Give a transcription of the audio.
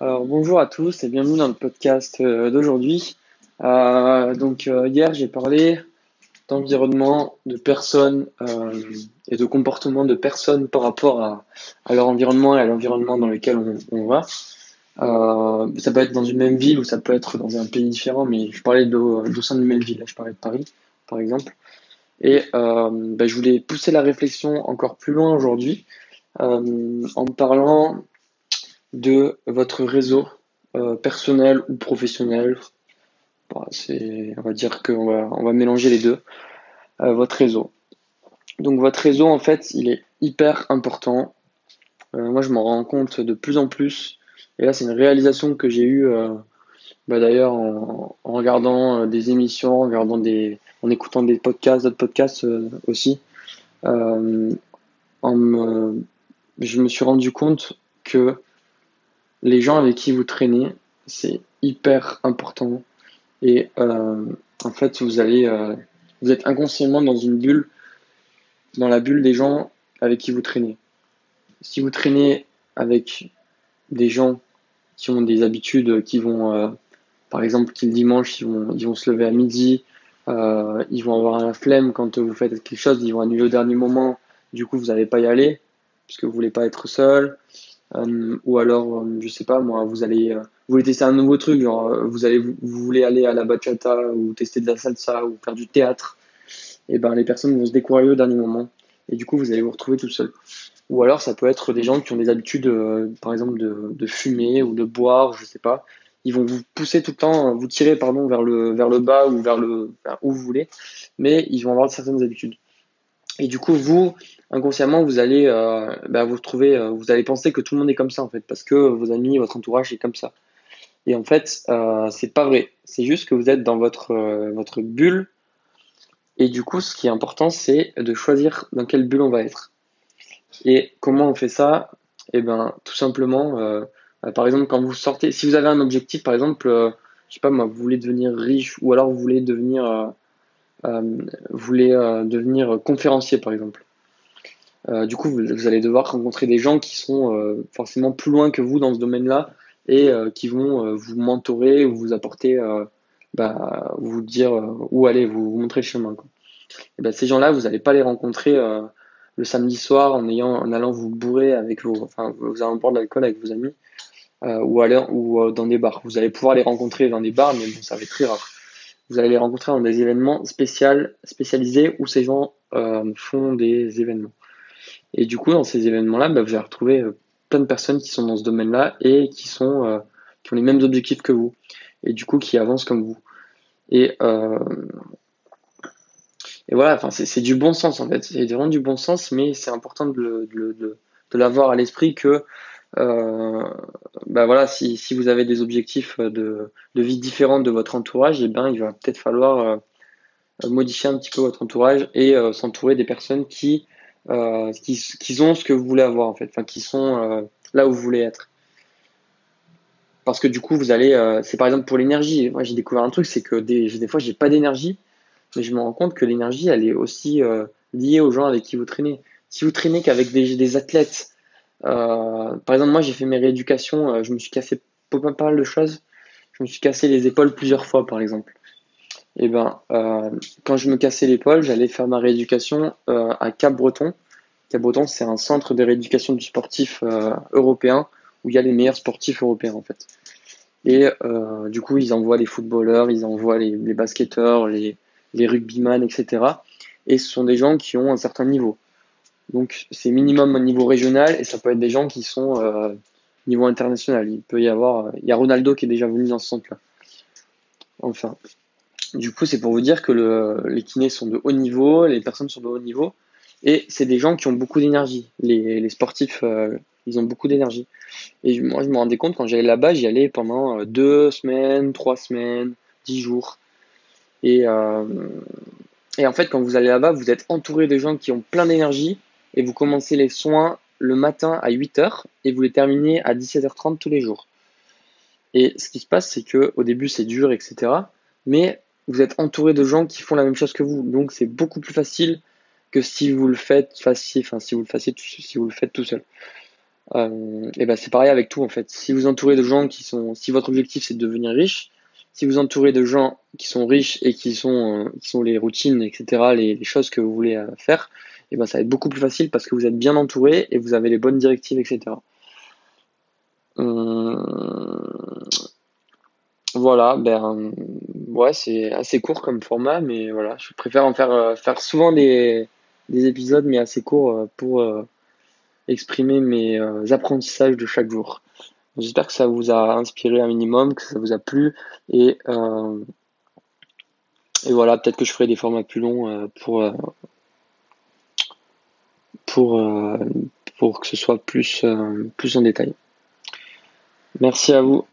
Alors bonjour à tous et bienvenue dans le podcast euh, d'aujourd'hui. Euh, donc euh, hier j'ai parlé d'environnement, de personnes et de comportement de personnes par rapport à, leur environnement et à l'environnement dans lequel on, va. Ça peut être dans une même ville ou ça peut être dans un pays différent, mais je parlais de, au sein d'une même ville, je parlais de Paris par exemple. Et ben, je voulais pousser la réflexion encore plus loin aujourd'hui en parlant de votre réseau euh, personnel ou professionnel. Bon, c'est, on va dire qu'on va, on va mélanger les deux. Euh, votre réseau. Donc votre réseau, en fait, il est hyper important. Euh, moi, je m'en rends compte de plus en plus. Et là, c'est une réalisation que j'ai eue, bah, d'ailleurs, en, en regardant des émissions, en regardant des, en écoutant des podcasts, d'autres podcasts aussi. En me, je me suis rendu compte que les gens avec qui vous traînez, c'est hyper important. Et euh, en fait, vous allez, euh, vous êtes inconsciemment dans une bulle, dans la bulle des gens avec qui vous traînez. Si vous traînez avec des gens qui ont des habitudes qui vont, euh, par exemple, qui le dimanche, ils vont, ils se lever à midi, euh, ils vont avoir la flemme quand vous faites quelque chose, ils vont annuler au dernier moment, du coup, vous n'allez pas y aller, parce que vous voulez pas être seul. Euh, ou alors, euh, je sais pas moi, vous allez, euh, vous voulez tester un nouveau truc, genre vous allez, vous, voulez aller à la bachata ou tester de la salsa ou faire du théâtre, et ben les personnes vont se décourager au dernier moment, et du coup vous allez vous retrouver tout seul. Ou alors ça peut être des gens qui ont des habitudes, par exemple de, de fumer ou de boire, je sais pas. Ils vont vous pousser tout le temps, vous tirer pardon vers le vers le bas ou vers le vers où vous voulez, mais ils vont avoir certaines habitudes. Et du coup, vous, inconsciemment, vous allez euh, bah, vous retrouver, euh, vous allez penser que tout le monde est comme ça en fait, parce que vos amis, votre entourage est comme ça. Et en fait, euh, c'est pas vrai. C'est juste que vous êtes dans votre votre bulle. Et du coup, ce qui est important, c'est de choisir dans quelle bulle on va être. Et comment on fait ça? Eh ben, tout simplement, euh, par exemple, quand vous sortez, si vous avez un objectif, par exemple, je sais pas moi, vous voulez devenir riche, ou alors vous voulez devenir, voulez euh, devenir conférencier, par exemple. Euh, du coup, vous, allez devoir rencontrer des gens qui sont euh, forcément plus loin que vous dans ce domaine-là et euh, qui vont euh, vous mentorer ou vous apporter, euh, bah, vous dire euh, où aller, vous, vous montrer le chemin, quoi. Et ben, ces gens-là, vous n'allez pas les rencontrer euh, le samedi soir en ayant, en allant vous bourrer avec vos, enfin, vous allez boire de l'alcool avec vos amis euh, ou alors ou euh, dans des bars. Vous allez pouvoir les rencontrer dans des bars, mais bon, ça va être très rare. Vous allez les rencontrer dans des événements spécial, spécialisés où ces gens euh, font des événements. Et du coup, dans ces événements-là, bah, vous allez retrouver euh, plein de personnes qui sont dans ce domaine-là et qui sont euh, qui ont les mêmes objectifs que vous et du coup qui avancent comme vous. Et euh, et voilà, c'est du bon sens en fait, c'est vraiment du bon sens, mais c'est important de de, de, de l'avoir à l'esprit que bah voilà, si, si vous avez des objectifs de, de vie différents de votre entourage, et ben il va peut-être falloir euh, modifier un petit peu votre entourage et euh, s'entourer des personnes qui, euh, qui qui ont ce que vous voulez avoir en fait, enfin qui sont euh, là où vous voulez être. Parce que du coup vous allez, euh, c'est par exemple pour l'énergie. Moi j'ai découvert un truc, c'est que des, des fois j'ai pas d'énergie mais je me rends compte que l'énergie, elle est aussi euh, liée aux gens avec qui vous traînez. Si vous traînez qu'avec des, des athlètes, euh, par exemple, moi j'ai fait mes rééducations, euh, je me suis cassé pas mal de choses. Je me suis cassé les épaules plusieurs fois, par exemple. Et ben, euh, quand je me cassais l'épaule, j'allais faire ma rééducation à Cap-Breton. Cap-Breton, c'est un centre de rééducation du sportif européen où il y a les meilleurs sportifs européens en fait. Et du coup, ils envoient les footballeurs, ils envoient les, les basketteurs, les, les rugbyman, etc. Et ce sont des gens qui ont un certain niveau. Donc c'est minimum au niveau régional et ça peut être des gens qui sont euh, niveau international. Il peut y avoir, il y a Ronaldo qui est déjà venu dans ce centre-là. Enfin, du coup c'est pour vous dire que le, les kinés sont de haut niveau, les personnes sont de haut niveau et c'est des gens qui ont beaucoup d'énergie. Les, les sportifs, euh, ils ont beaucoup d'énergie. Et moi je me rendais compte quand j'allais là-bas, j'y allais pendant euh, deux semaines, trois semaines, dix jours. Et, euh, et en fait, quand vous allez là-bas, vous êtes entouré de gens qui ont plein d'énergie et vous commencez les soins le matin à 8h et vous les terminez à 17h30 tous les jours. Et ce qui se passe, c'est que au début, c'est dur, etc. Mais vous êtes entouré de gens qui font la même chose que vous. Donc, c'est beaucoup plus facile que si vous le faites enfin, si vous le fassiez, si vous le faites tout seul. et ben c'est pareil avec tout en fait. Si vous entourez de gens qui sont, si votre objectif c'est de devenir riche, si vous entourez de gens qui sont riches et qui sont, qui sont les routines, etc., les, les choses que vous voulez faire, et ben ça va être beaucoup plus facile parce que vous êtes bien entouré et vous avez les bonnes directives, etc. Voilà, ben ouais, c'est assez court comme format, mais voilà, je préfère en faire euh, faire souvent des, des épisodes, mais assez courts euh, pour euh, exprimer mes apprentissages de chaque jour. J'espère que ça vous a inspiré un minimum, que ça vous a plu, et voilà, peut-être que je ferai des formats plus longs pour pour pour que ce soit plus plus en détail. Merci à vous.